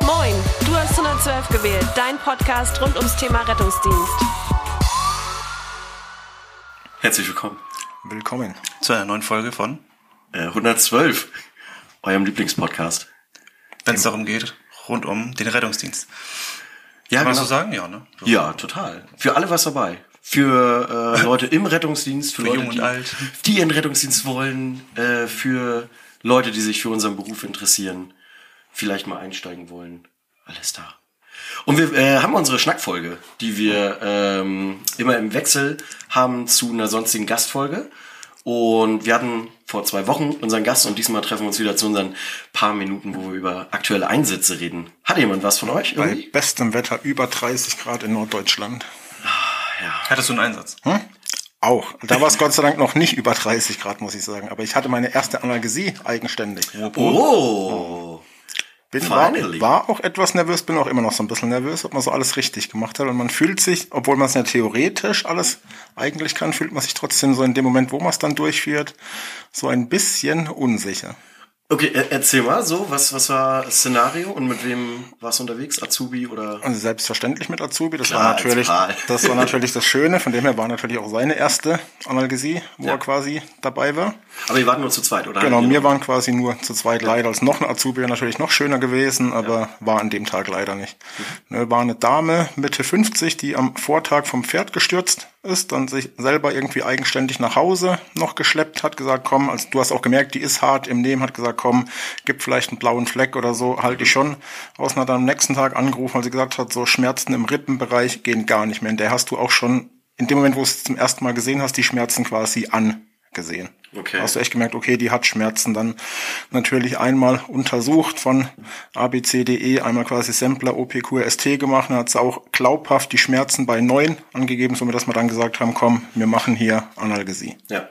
Moin, du hast 112 gewählt, dein Podcast rund ums Thema Rettungsdienst. Herzlich willkommen. Willkommen. zu einer neuen Folge von, Äh, 112, eurem Lieblingspodcast. wenn es darum geht, rund um den Rettungsdienst. Ja, Kann man genau. so sagen? Ja, ne? So. Ja, total. Für alle was dabei. Für äh, Leute im Rettungsdienst, für, Für Leute, jung und die, alt. die in den Rettungsdienst wollen, äh, für Leute, die sich für unseren Beruf interessieren, vielleicht mal einsteigen wollen. Alles da. Und wir äh, haben unsere Schnackfolge, die wir ähm, immer im Wechsel haben zu einer sonstigen Gastfolge. Und wir hatten vor zwei Wochen unseren Gast und diesmal treffen wir uns wieder zu unseren paar Minuten, wo wir über aktuelle Einsätze reden. Hat jemand was von euch? Bei Irgendwie? bestem Wetter über 30 Grad in Norddeutschland. Hattest du einen Einsatz? Auch. Da war es Gott sei Dank noch nicht über 30 Grad, muss ich sagen. Aber ich hatte meine erste Analgesie eigenständig. Oh. Bin, war, war auch etwas nervös, bin auch immer noch so ein bisschen nervös, ob man so alles richtig gemacht hat. Und man fühlt sich, obwohl man es ja theoretisch alles eigentlich kann, fühlt man sich trotzdem so in dem Moment, wo man es dann durchführt, so ein bisschen unsicher. Okay, er- erzähl mal so, was, was war das Szenario und mit wem warst du unterwegs? Azubi oder? Also selbstverständlich mit Azubi. Das Klar, war natürlich, das war natürlich das Schöne. Von dem her war natürlich auch seine erste Analgesie, wo Ja. er quasi dabei war. Aber ihr wart nur zu zweit, oder? Genau, wir waren quasi nur zu zweit leider. Als noch ein Azubi wäre natürlich noch schöner gewesen, aber war an dem Tag leider nicht. Ne, war eine Dame Mitte 50, die am Vortag vom Pferd gestürzt ist, dann sich selber irgendwie eigenständig nach Hause noch geschleppt hat, gesagt, komm, also du hast auch gemerkt, die ist hart im Nehmen, hat gesagt, komm, gibt vielleicht einen blauen Fleck oder so, halte ich schon. Außen hat dann am nächsten Tag angerufen, weil sie gesagt hat, so Schmerzen im Rippenbereich gehen gar nicht mehr. In der hast du auch schon, in dem Moment, wo du es zum ersten Mal gesehen hast, die Schmerzen quasi angesehen. Okay. Hast du echt gemerkt, okay, die hat Schmerzen. Dann natürlich einmal untersucht von ABCDE, einmal quasi Sampler OPQRST gemacht. Dann hat sie auch glaubhaft die Schmerzen bei neun angegeben, somit dass wir dann gesagt haben, komm, wir machen hier Analgesie. Ja.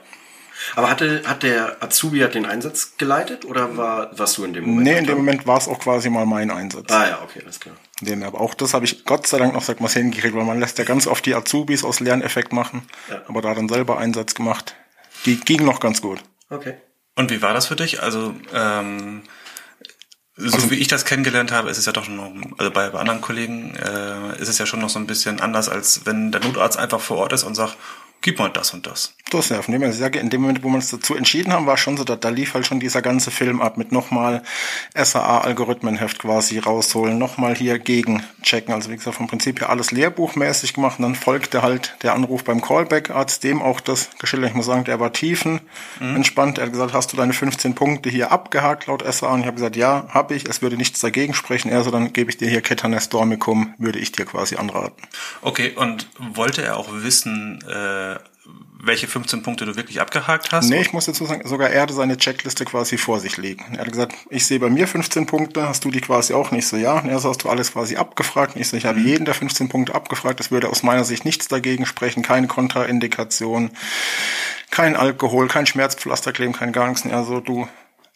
Aber hatte, hat der Azubi hat den Einsatz geleitet oder war, warst du in dem Moment? Nee, in dem Moment war es auch quasi mal mein Einsatz. Ah ja, okay, alles klar. Dem, aber auch das habe ich Gott sei Dank noch, sag mal, hingekriegt, weil man lässt ja ganz oft die Azubis aus Lerneffekt machen. Ja. Aber da dann selber Einsatz gemacht. Die ging noch ganz gut. Okay. Und wie war das für dich? Also, ähm, so wie ich das kennengelernt habe, ist es ja doch noch, also bei, bei anderen Kollegen äh, ist es ja schon noch so ein bisschen anders, als wenn der Notarzt einfach vor Ort ist und sagt, gib mal das und das. Das ja, von dem her, ich sage, in dem Moment, wo wir uns dazu entschieden haben, war schon so, da, da lief halt schon dieser ganze Film ab mit nochmal SAA-Algorithmenheft quasi rausholen, nochmal hier gegenchecken. Also wie gesagt, vom Prinzip her alles lehrbuchmäßig gemacht und dann folgte halt der Anruf beim Callback-Arzt, dem auch das geschildert. Ich muss sagen, der war tiefen entspannt. Er hat gesagt, hast du deine 15 Punkte hier abgehakt laut SAA? Und ich habe gesagt, ja, habe ich. Es würde nichts dagegen sprechen. Er so, dann gebe ich dir hier Ketanes Dormicum, würde ich dir quasi anraten. Okay, und wollte er auch wissen, äh, welche 15 Punkte du wirklich abgehakt hast? Nee, ich muss dazu sagen, sogar er hatte seine Checkliste quasi vor sich liegen. Er hat gesagt, ich sehe bei mir 15 Punkte, hast du die quasi auch nicht so, ja. Und er hast du alles quasi abgefragt. Und ich so, ich habe jeden der 15 Punkte abgefragt. Das würde aus meiner Sicht nichts dagegen sprechen, keine Kontraindikation, kein Alkohol, kein Schmerzpflaster kleben, kein gar nichts. Und er so, du,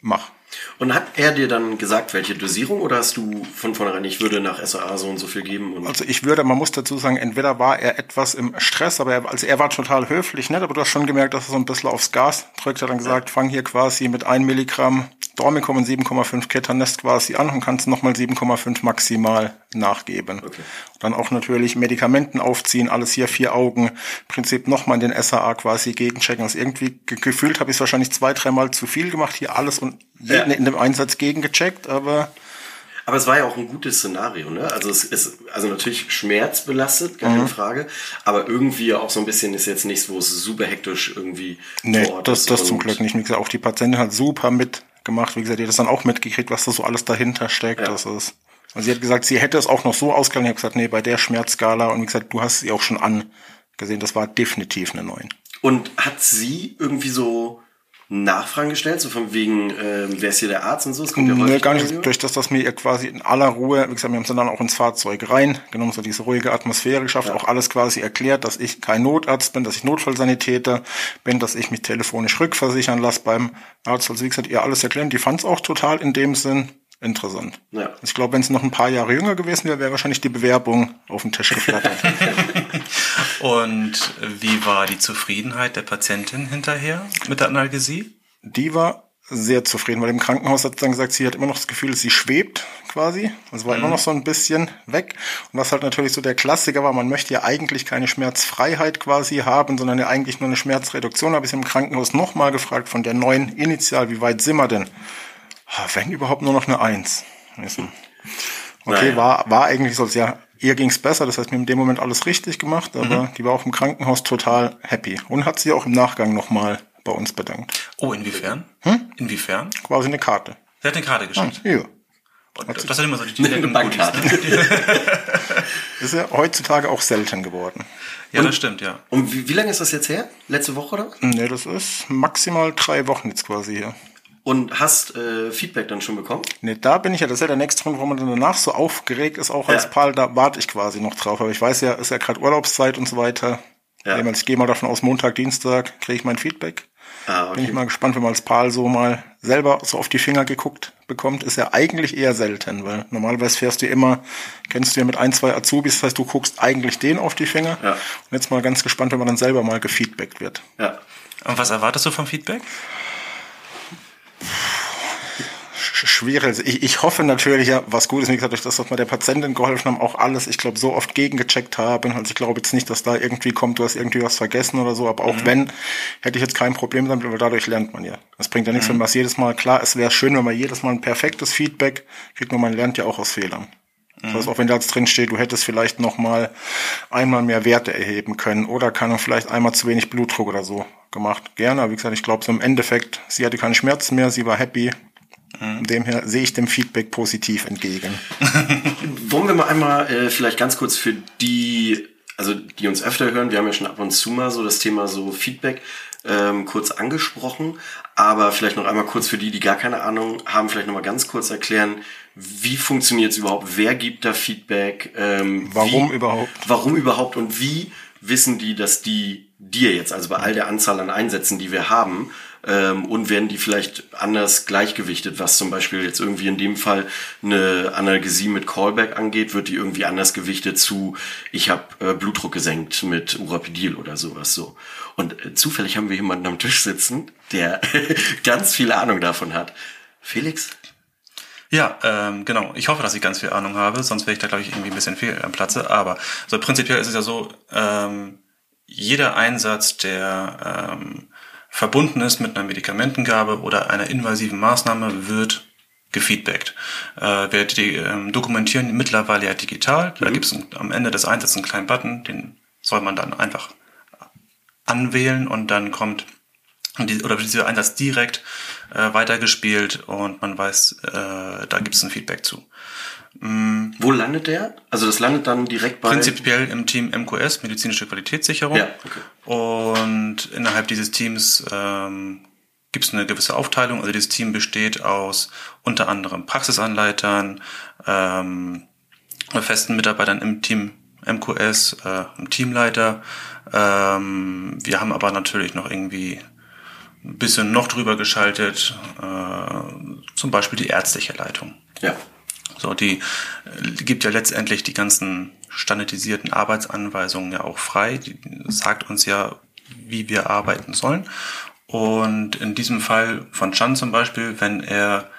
mach. Und hat er dir dann gesagt, welche Dosierung oder hast du von vornherein, ich würde nach SAA so und so viel geben? Also ich würde, man muss dazu sagen, entweder war er etwas im Stress, aber er, also er war total höflich, nett, aber du hast schon gemerkt, dass er so ein bisschen aufs Gas drückt. Er hat dann gesagt, fang hier quasi mit 1 Milligramm Dormicum und 7,5 Ketanest quasi an und kannst nochmal 7,5 maximal nachgeben. Okay. Dann auch natürlich Medikamenten aufziehen, alles hier vier Augen, Prinzip nochmal den SAA quasi gegenchecken. Also irgendwie ge gefühlt habe ich es wahrscheinlich zwei, dreimal zu viel gemacht, hier alles und jeden Ja. in dem Einsatz gegengecheckt, aber Aber es war ja auch ein gutes Szenario, ne? Also es ist also natürlich schmerzbelastet, gar Mhm. keine Frage, aber irgendwie auch so ein bisschen ist jetzt nichts, wo es super hektisch irgendwie Nee, das, das zum Glück nicht. Wie gesagt, auch die Patientin hat super mitgemacht. Wie gesagt, die hat das dann auch mitgekriegt, was da so alles dahinter steckt. Ja. Das ist, also sie hat gesagt, sie hätte es auch noch so ausgegangen. Ich habe gesagt, nee, bei der Schmerzskala und wie gesagt, du hast sie auch schon angesehen. Das war definitiv eine 9. Und hat sie irgendwie so Nachfragen gestellt, so von wegen, ähm, wer ist hier der Arzt und so? Das kommt ja Nee, gar nicht. Radio. Durch das, dass mir ihr quasi in aller Ruhe, wie gesagt, wir haben sie dann auch ins Fahrzeug reingenommen, so diese ruhige Atmosphäre geschafft, auch alles quasi erklärt, dass ich kein Notarzt bin, dass ich Notfallsanitäter bin, dass ich mich telefonisch rückversichern lasse beim Arzt. Also wie gesagt, ihr alles erklären. Die fand es auch total in dem Sinn interessant. Ja. Ich glaube, wenn sie noch ein paar Jahre jünger gewesen wäre, wäre wahrscheinlich die Bewerbung auf den Tisch geflattert. Und wie war die Zufriedenheit der Patientin hinterher mit der Analgesie? die war sehr zufrieden, weil im Krankenhaus hat sie dann gesagt, sie hat immer noch das Gefühl, sie schwebt quasi. Also war mhm. immer noch so ein bisschen weg. Und was halt natürlich so der Klassiker war, man möchte ja eigentlich keine Schmerzfreiheit quasi haben, sondern ja eigentlich nur eine Schmerzreduktion. Habe ich im Krankenhaus nochmal gefragt von der neuen Initial, wie weit sind wir denn? Wenn überhaupt nur noch eine Eins. Okay, naja. war, war eigentlich so, ja, ihr ging's besser, das heißt, mir in dem Moment alles richtig gemacht, aber mhm. die war auch im Krankenhaus total happy und hat sie auch im Nachgang nochmal bei uns bedankt. Oh, inwiefern? Hm? Inwiefern? Quasi eine Karte. Sie hat eine Karte geschickt? Ja. Und das sind immer so die eine Bankkarte. Ist ja heutzutage auch selten geworden. Ja, und, das stimmt, ja. Und wie, wie lange ist das jetzt her? Letzte Woche oder? Nee, das ist maximal drei Wochen jetzt quasi hier. Und hast äh, Feedback dann schon bekommen? Nee, da bin ich ja, das ist ja der nächste Punkt, wo man dann danach so aufgeregt ist, auch als ja. Paul, da warte ich quasi noch drauf. Aber ich weiß ja, ist ja gerade Urlaubszeit und so weiter. Ja. Ich gehe mal davon aus, Montag, Dienstag kriege ich mein Feedback. Ah, okay. Bin ich mal gespannt, wenn man als Pal so mal selber so auf die Finger geguckt bekommt, ist ja eigentlich eher selten, weil normalerweise fährst du immer, kennst du ja mit ein, zwei Azubis, das heißt, du guckst eigentlich den auf die Finger. Ja. Und jetzt mal ganz gespannt, wenn man dann selber mal gefeedbackt wird. Ja. Und was erwartest du vom Feedback? Schwierig. Also ich, ich hoffe natürlich, ja, was gut ist, wie gesagt, durch das, dass wir der Patientin geholfen haben, auch alles, ich glaube, so oft gegengecheckt haben. Also ich glaube jetzt nicht, dass da irgendwie kommt, du hast irgendwie was vergessen oder so, aber auch mhm. wenn, hätte ich jetzt kein Problem damit, weil dadurch lernt man ja. Das bringt ja nichts, mhm. wenn man es jedes Mal, klar, es wäre schön, wenn man jedes Mal ein perfektes Feedback kriegt, nur man lernt ja auch aus Fehlern. Das heißt, auch wenn da jetzt drin steht, du hättest vielleicht noch mal einmal mehr Werte erheben können oder kann vielleicht einmal zu wenig Blutdruck oder so gemacht. Gerne, aber wie gesagt, ich glaube so im Endeffekt, sie hatte keine Schmerzen mehr, sie war happy, von dem her sehe ich dem Feedback positiv entgegen. Wollen wir mal einmal äh, vielleicht ganz kurz für die, also die uns öfter hören, wir haben ja schon ab und zu mal so das Thema so Feedback ähm, kurz angesprochen, aber vielleicht noch einmal kurz für die, die gar keine Ahnung haben, vielleicht noch mal ganz kurz erklären, wie funktioniert es überhaupt, wer gibt da Feedback, ähm, warum wie, überhaupt, warum überhaupt und wie wissen die, dass die dir jetzt, also bei all der Anzahl an Einsätzen, die wir haben, ähm, und werden die vielleicht anders gleichgewichtet, was zum Beispiel jetzt irgendwie in dem Fall eine Analgesie mit Callback angeht, wird die irgendwie anders gewichtet zu, ich habe äh, Blutdruck gesenkt mit Urapidil oder sowas so. Und äh, zufällig haben wir jemanden am Tisch sitzen, der ganz viel Ahnung davon hat. Felix? Ja, ähm, genau. Ich hoffe, dass ich ganz viel Ahnung habe, sonst wäre ich da, glaube ich, irgendwie ein bisschen fehl am Platze. Aber so prinzipiell ist es ja so, ähm, jeder Einsatz, der ähm, verbunden ist mit einer Medikamentengabe oder einer invasiven Maßnahme, wird gefeedbackt. Äh, wir die, ähm, dokumentieren mittlerweile ja digital. Mhm. Da gibt es am Ende des Einsatzes einen kleinen Button, den soll man dann einfach anwählen und dann kommt die, oder dieser Einsatz direkt äh, weitergespielt und man weiß, äh, da gibt es ein Feedback zu. Mm. Wo landet der? Also das landet dann direkt bei... Prinzipiell im Team MQS, medizinische Qualitätssicherung. Ja, okay. Und innerhalb dieses Teams ähm, gibt es eine gewisse Aufteilung. Also dieses Team besteht aus unter anderem Praxisanleitern, ähm, festen Mitarbeitern im Team MQS, äh, einem Teamleiter. Ähm, wir haben aber natürlich noch irgendwie ein bisschen noch drüber geschaltet, äh, zum Beispiel die ärztliche Leitung. Ja. So, die äh, gibt ja letztendlich die ganzen standardisierten Arbeitsanweisungen ja auch frei. Die sagt uns ja, wie wir arbeiten sollen. Und in diesem Fall von Chan zum Beispiel, wenn er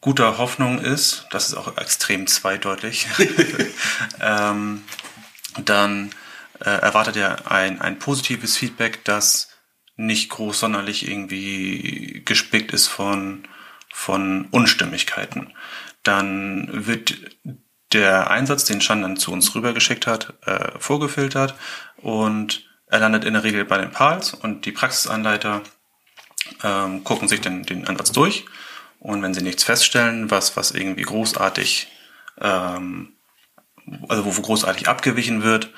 guter Hoffnung ist, das ist auch extrem zweideutig, ähm, dann äh, erwartet er ein, ein positives Feedback, das nicht groß sonderlich irgendwie gespickt ist von, von Unstimmigkeiten. Dann wird der Einsatz, den Chan dann zu uns rübergeschickt hat, äh, vorgefiltert und er landet in der Regel bei den PALs und die Praxisanleiter ähm, gucken sich den, den Ansatz durch und wenn sie nichts feststellen, was, was irgendwie großartig, ähm, also wo großartig abgewichen wird,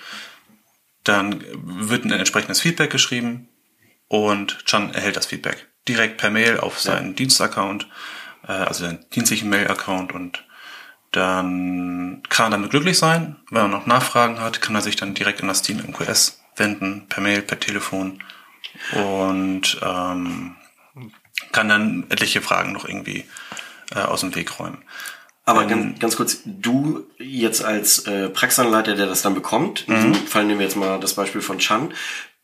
dann wird ein entsprechendes Feedback geschrieben und Chan erhält das Feedback direkt per Mail auf seinen ja. Dienstaccount äh, also den dienstlichen Mail-Account und dann kann er damit glücklich sein. Wenn er noch Nachfragen hat, kann er sich dann direkt in das Team MQS wenden, per Mail, per Telefon und ähm, kann dann etliche Fragen noch irgendwie äh, aus dem Weg räumen. Aber ähm, ganz, ganz kurz, du jetzt als äh, Praxisanleiter, der das dann bekommt, in diesem mhm. Fall nehmen wir jetzt mal das Beispiel von Chan,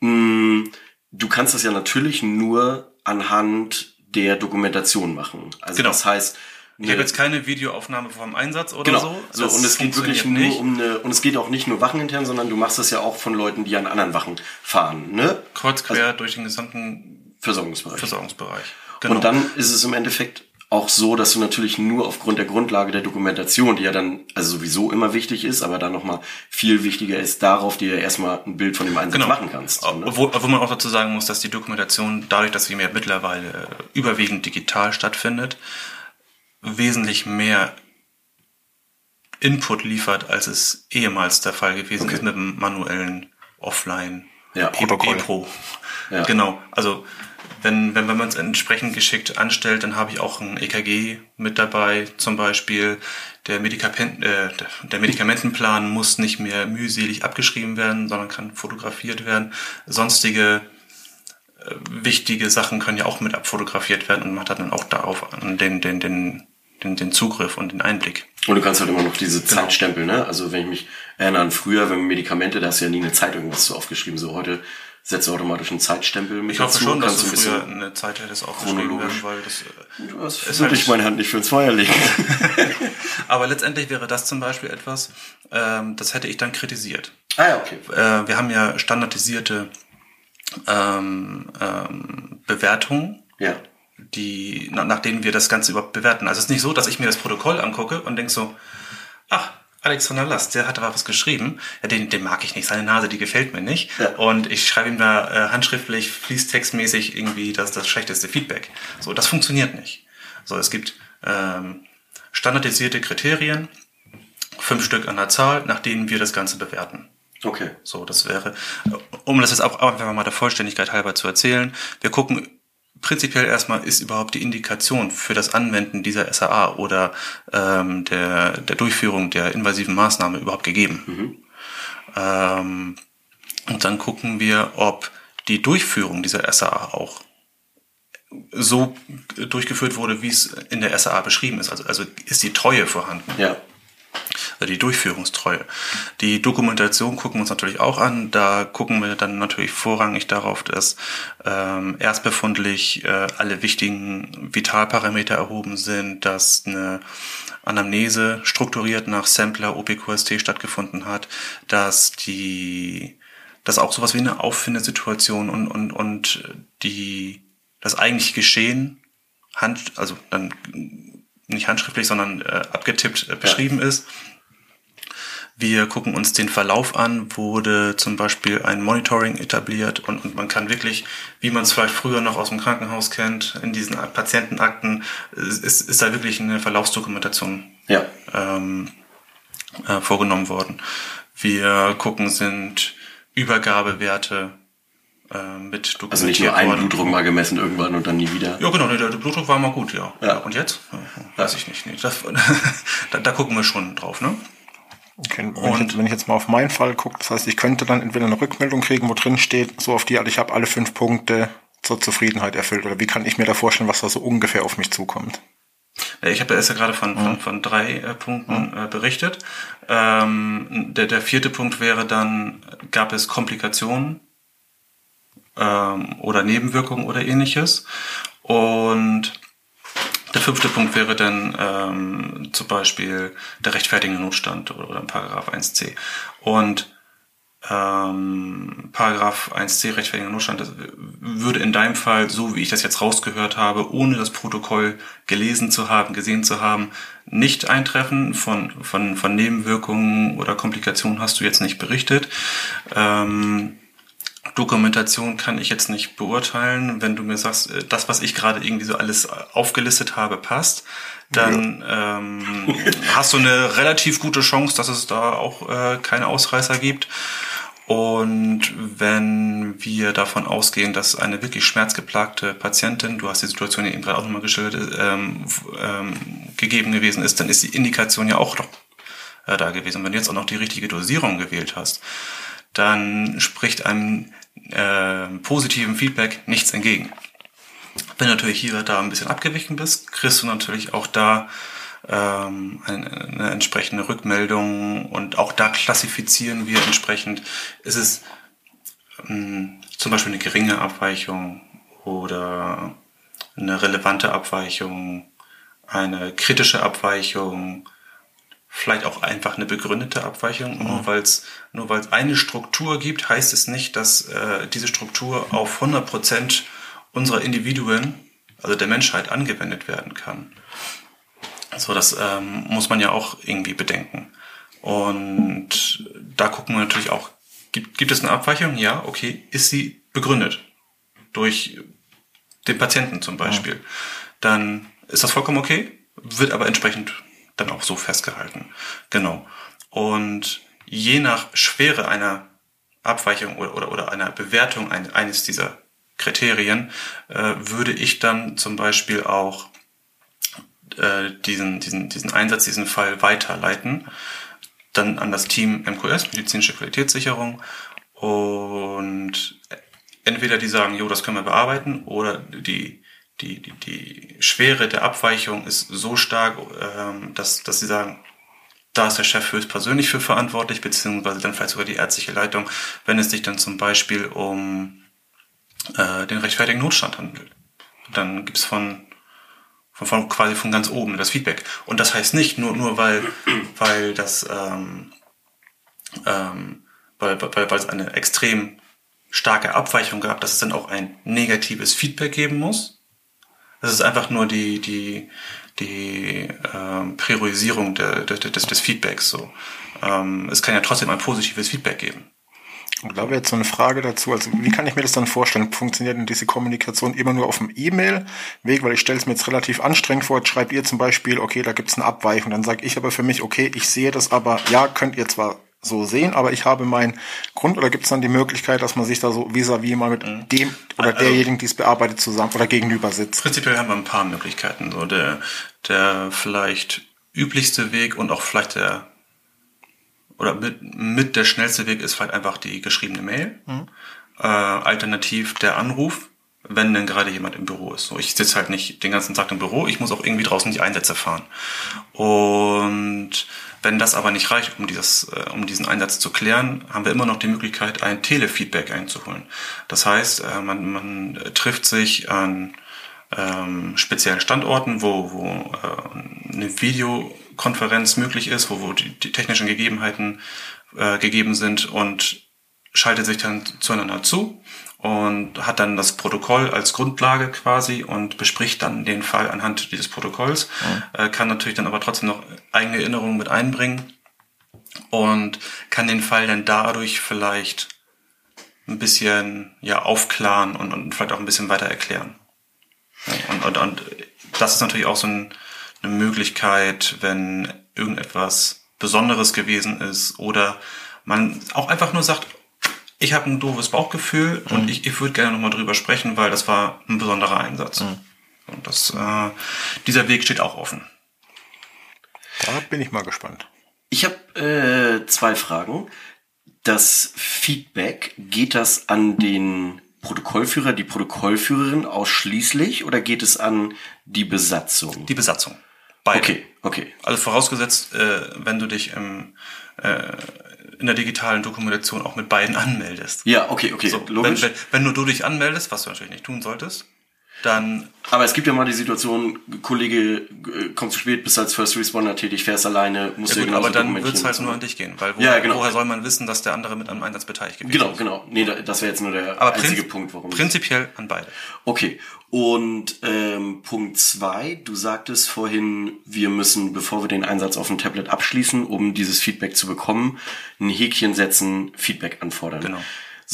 mh, mm, du kannst das ja natürlich nur anhand der Dokumentation machen. Also Genau. das heißt, Ich habe jetzt keine Videoaufnahme vom Einsatz oder Genau. so. So, Das und es geht wirklich nur funktioniert um eine, und es geht auch nicht nur wachenintern, sondern du machst das ja auch von Leuten, die an anderen Wachen fahren, ne? kreuz quer Also durch den gesamten Versorgungsbereich. Versorgungsbereich. Genau. Und dann ist es im Endeffekt auch so, dass du natürlich nur aufgrund der Grundlage der Dokumentation, die ja dann also sowieso immer wichtig ist, aber dann nochmal viel wichtiger ist, darauf dir ja erstmal ein Bild von dem Einsatz genau. machen kannst. So, ne? Obwohl, obwohl man auch dazu sagen muss, dass die Dokumentation, dadurch, dass sie mir mittlerweile äh, überwiegend digital stattfindet, wesentlich mehr Input liefert, als es ehemals der Fall gewesen Okay. ist mit dem manuellen Offline Ja, Protokoll. E-Pro. Ja. Genau. Also wenn, wenn, wenn man es entsprechend geschickt anstellt, dann habe ich auch ein EKG mit dabei, zum Beispiel. Der, Medikament, äh, der- Medikamentenplan muss nicht mehr mühselig abgeschrieben werden, sondern kann fotografiert werden. Sonstige äh, wichtige Sachen können ja auch mit abfotografiert werden und man hat dann auch darauf den, den, den, den, den Zugriff und den Einblick. Und du kannst halt immer noch diese Genau. Zeitstempel, ne? Also wenn ich mich erinnere an früher, wenn Medikamente, da hast du ja nie eine Zeit irgendwas so aufgeschrieben. So heute setzt automatisch einen Zeitstempel mit Ich hoffe dazu, schon, dass du ein früher bisschen- eine Zeit hättest aufgeschrieben chronologisch. werden, weil das äh, Das ist würde halt- ich meine Hand nicht für ins Feuer legen. Aber letztendlich wäre das zum Beispiel etwas, ähm, das hätte ich dann kritisiert. ah ja, okay. Äh, wir haben ja standardisierte ähm, ähm, Bewertungen, Ja. die, na, nach denen wir das Ganze überhaupt bewerten. Also es ist nicht so, dass ich mir das Protokoll angucke und denk so, ach, Alexander Last, der hat aber was geschrieben. Ja, den, den mag ich nicht, seine Nase, die gefällt mir nicht. Ja. Und ich schreibe ihm da äh, handschriftlich, fließtextmäßig irgendwie das, das schlechteste Feedback. So, das funktioniert nicht. So, es gibt ähm, standardisierte Kriterien, fünf Stück an der Zahl, nach denen wir das Ganze bewerten. Okay. So, das wäre, um das jetzt auch einfach mal der Vollständigkeit halber zu erzählen, wir gucken prinzipiell erstmal, ist überhaupt die Indikation für das Anwenden dieser SAA oder ähm, der, der Durchführung der invasiven Maßnahme überhaupt gegeben. Ähm, und dann gucken wir, ob die Durchführung dieser SAA auch so durchgeführt wurde, wie es in der SAA beschrieben ist. Also, also ist die Treue vorhanden Ja. Die Durchführungstreue. Die Dokumentation gucken wir uns natürlich auch an. Da gucken wir dann natürlich vorrangig darauf, dass ähm, erstbefundlich äh, alle wichtigen Vitalparameter erhoben sind, dass eine Anamnese strukturiert nach Sampler OPQST stattgefunden hat, dass die dass auch sowas wie eine Auffindesituation und und und die das eigentliche Geschehen hand also dann nicht handschriftlich, sondern äh, abgetippt äh, beschrieben ist. Wir gucken uns den Verlauf an, wurde zum Beispiel ein Monitoring etabliert und, und man kann wirklich, wie man es vielleicht früher noch aus dem Krankenhaus kennt, in diesen Patientenakten, ist, ist da wirklich eine Verlaufsdokumentation Ja. ähm, äh, vorgenommen worden. Wir gucken, sind Übergabewerte äh, mit dokumentiert Also nicht nur einen worden. Blutdruck mal gemessen irgendwann und dann nie wieder. Ja, genau, der Blutdruck war mal gut, ja. Ja. Und jetzt? Weiß ich nicht. Nee, das, da, da gucken wir schon drauf, ne? Okay, wenn, ich Und- jetzt, wenn ich jetzt mal auf meinen Fall gucke, das heißt, ich könnte dann entweder eine Rückmeldung kriegen, wo drin steht, so auf die, also ich habe alle fünf Punkte zur Zufriedenheit erfüllt. Oder wie kann ich mir da vorstellen, was da so ungefähr auf mich zukommt? Ja, Ich habe ja erst ja gerade von, von, von drei äh, Punkten äh, berichtet. Ähm, der, der vierte Punkt wäre dann, gab es Komplikationen ähm, oder Nebenwirkungen oder ähnliches. Und der fünfte Punkt wäre dann ähm, zum Beispiel der rechtfertigende Notstand oder, oder Paragraph 1c. Und ähm, Paragraph 1c rechtfertigender Notstand das würde in deinem Fall, so wie ich das jetzt rausgehört habe, ohne das Protokoll gelesen zu haben, gesehen zu haben, nicht eintreffen. Von, von, von Nebenwirkungen oder Komplikationen hast du jetzt nicht berichtet. Ähm, Dokumentation kann ich jetzt nicht beurteilen. Wenn du mir sagst, äh, das, was ich gerade irgendwie so alles aufgelistet habe, passt, dann ähm, hast du eine relativ gute Chance, dass es da auch äh, keine Ausreißer gibt. Und wenn wir davon ausgehen, dass eine wirklich schmerzgeplagte Patientin, du hast die Situation ja eben gerade auch nochmal geschildert, ähm, ähm, gegeben gewesen ist, dann ist die Indikation ja auch noch äh, da gewesen. Wenn du jetzt auch noch die richtige Dosierung gewählt hast, dann spricht einem äh, positiven Feedback nichts entgegen. Wenn du natürlich hier da ein bisschen abgewichen bist, kriegst du natürlich auch da ähm, eine, eine entsprechende Rückmeldung und auch da klassifizieren wir entsprechend. Ist es ähm, zum Beispiel eine geringe Abweichung oder eine relevante Abweichung, eine kritische Abweichung, vielleicht auch einfach eine begründete Abweichung. Mhm. Nur weil es nur weil's eine Struktur gibt, heißt es nicht, dass äh, diese Struktur auf 100 Prozent unserer Individuen, also der Menschheit, angewendet werden kann. So, das ähm, muss man ja auch irgendwie bedenken. Und da gucken wir natürlich auch, gibt, gibt es eine Abweichung? Ja, okay. Ist sie begründet? Durch den Patienten zum Beispiel. Ja. Dann ist das vollkommen okay, wird aber entsprechend dann auch so festgehalten. Genau. Und je nach Schwere einer Abweichung oder, oder, oder einer Bewertung eines dieser Kriterien äh, würde ich dann zum Beispiel auch äh, diesen, diesen, diesen Einsatz, diesen Fall weiterleiten, dann an das Team MQS, medizinische Qualitätssicherung, und entweder die sagen, jo, das können wir bearbeiten, oder die, die, die, die Schwere der Abweichung ist so stark, ähm, dass, dass sie sagen, da ist der Chef höchstpersönlich für verantwortlich, beziehungsweise dann vielleicht sogar die ärztliche Leitung, wenn es sich dann zum Beispiel um äh, den rechtfertigen Notstand handelt. Dann gibt's von, von, von quasi von ganz oben das Feedback. Und das heißt nicht nur, nur weil, weil das ähm, ähm, weil, weil, weil es eine extrem starke Abweichung gab, dass es dann auch ein negatives Feedback geben muss. Das ist einfach nur die, die, die ähm, Priorisierung de, de, des, des Feedbacks. So. Ähm, es kann ja trotzdem ein positives Feedback geben. Und da wäre jetzt so eine Frage dazu, also wie kann ich mir das dann vorstellen? Funktioniert denn diese Kommunikation immer nur auf dem E-Mail-Weg? Weil ich stelle es mir jetzt relativ anstrengend vor. Jetzt schreibt ihr zum Beispiel, okay, da gibt es eine Abweichung. Dann sage ich aber für mich, okay, ich sehe das, aber ja, könnt ihr zwar so sehen, aber ich habe meinen Grund oder gibt es dann die Möglichkeit, dass man sich da so vis-à-vis -vis mal mit mhm. dem oder also, derjenigen, die es bearbeitet, zusammen oder gegenüber sitzt? Prinzipiell haben wir ein paar Möglichkeiten. So der, der vielleicht üblichste Weg und auch vielleicht der oder mit, mit der schnellste Weg ist vielleicht einfach die geschriebene Mail. Mhm. Äh, alternativ der Anruf, wenn denn gerade jemand im Büro ist. So, ich sitze halt nicht den ganzen Tag im Büro, ich muss auch irgendwie draußen die Einsätze fahren. Und wenn das aber nicht reicht, um, dieses, äh, um diesen Einsatz zu klären, haben wir immer noch die Möglichkeit, ein Telefeedback einzuholen. Das heißt, äh, man, man trifft sich an ähm, speziellen Standorten, wo, wo äh, eine Videokonferenz möglich ist, wo, wo die, die technischen Gegebenheiten äh, gegeben sind und schaltet sich dann zueinander zu und hat dann das Protokoll als Grundlage quasi und bespricht dann den Fall anhand dieses Protokolls, mhm. äh, kann natürlich dann aber trotzdem noch eigene Erinnerungen mit einbringen und kann den Fall dann dadurch vielleicht ein bisschen ja aufklaren und, und vielleicht auch ein bisschen weiter erklären. Und, und, und das ist natürlich auch so ein, eine Möglichkeit, wenn irgendetwas Besonderes gewesen ist oder man auch einfach nur sagt, ich habe ein doofes Bauchgefühl mhm. und ich, ich würde gerne nochmal drüber sprechen, weil das war ein besonderer Einsatz. Mhm. Und das, äh, dieser Weg steht auch offen. Da bin ich mal gespannt. Ich habe äh, zwei Fragen. Das Feedback, geht das an den Protokollführer, die Protokollführerin ausschließlich oder geht es an die Besatzung? Die Besatzung. Beide. Okay, okay. Also vorausgesetzt, äh, wenn du dich im, äh, in der digitalen Dokumentation auch mit beiden anmeldest. Ja, okay, okay. So, Logisch. Wenn, wenn, wenn nur du dich anmeldest, was du natürlich nicht tun solltest, dann. Aber es gibt ja mal die Situation, Kollege äh, kommt zu spät, bist als First Responder tätig, fährst alleine, musst ja, gut, aber dann wird es halt nur an dich gehen, weil woher, ja, genau. woher soll man wissen, dass der andere mit einem Einsatz beteiligt gewesen genau, ist? Genau, genau. Nee, das wäre jetzt nur der aber einzige Punkt, warum. Prinzipiell an beide. Okay. Und ähm, Punkt zwei, du sagtest vorhin, wir müssen, bevor wir den Einsatz auf dem Tablet abschließen, um dieses Feedback zu bekommen, ein Häkchen setzen, Feedback anfordern. Genau.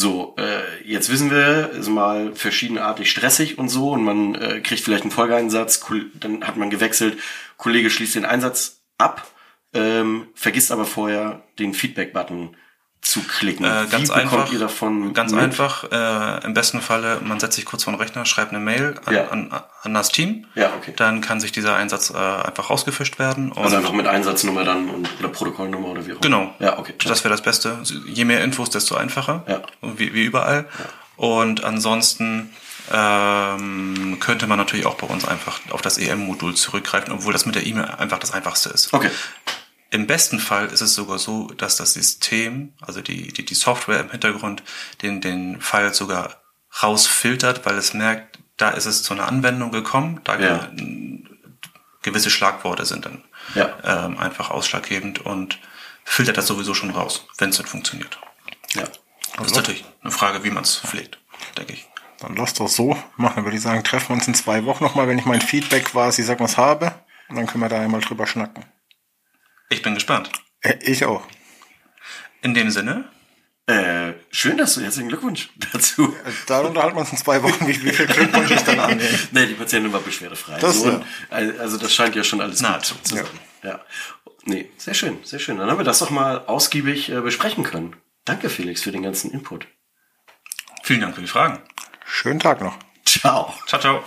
So, äh, jetzt wissen wir, ist mal verschiedenartig stressig und so und man äh, kriegt vielleicht einen Folgeeinsatz, dann hat man gewechselt, Kollege schließt den Einsatz ab, ähm, vergisst aber vorher den Feedback-Button zu klicken. Äh, ganz Wie einfach, ihr davon Ganz mit? einfach. Äh, Im besten Falle, man setzt sich kurz vor den Rechner, schreibt eine Mail an, ja. an, an das Team. Ja, okay. Dann kann sich dieser Einsatz äh, einfach rausgefischt werden. also einfach mit Einsatznummer dann und, oder Protokollnummer oder wie auch immer. Genau. Ja, okay. Das wäre das Beste. Je mehr Infos, desto einfacher. Ja. Wie, wie überall. Ja. Und ansonsten ähm, könnte man natürlich auch bei uns einfach auf das EM-Modul zurückgreifen, obwohl das mit der E-Mail einfach das einfachste ist. Okay. Im besten Fall ist es sogar so, dass das System, also die, die, die Software im Hintergrund, den, den File sogar rausfiltert, weil es merkt, da ist es zu einer Anwendung gekommen, da Ja. ge gewisse Schlagworte sind dann Ja. ähm, einfach ausschlaggebend und filtert das sowieso schon raus, wenn es denn funktioniert. Ja. Das ist natürlich eine Frage, wie man es pflegt, denke ich. Dann lass doch so machen. Dann würde ich sagen, treffen wir uns in zwei Wochen nochmal, wenn ich mein Feedback quasi, sag was habe. Und dann können wir da einmal drüber schnacken. Ich bin gespannt. Äh, ich auch. In dem Sinne, Äh, schön, dass du herzlichen Glückwunsch dazu. Da unterhalten wir uns in zwei Wochen, wie, wie viel Glückwunsch ich dann annehme. nee, die Patientin war beschwerdefrei. Das so, ja. Also das scheint ja schon alles Nahezu. gut zu sein. Ja. Nee, sehr schön, sehr schön. Dann haben wir das doch mal ausgiebig äh, besprechen können. Danke, Felix, für den ganzen Input. vielen Dank für die Fragen. Schönen Tag noch. Ciao. Ciao, ciao.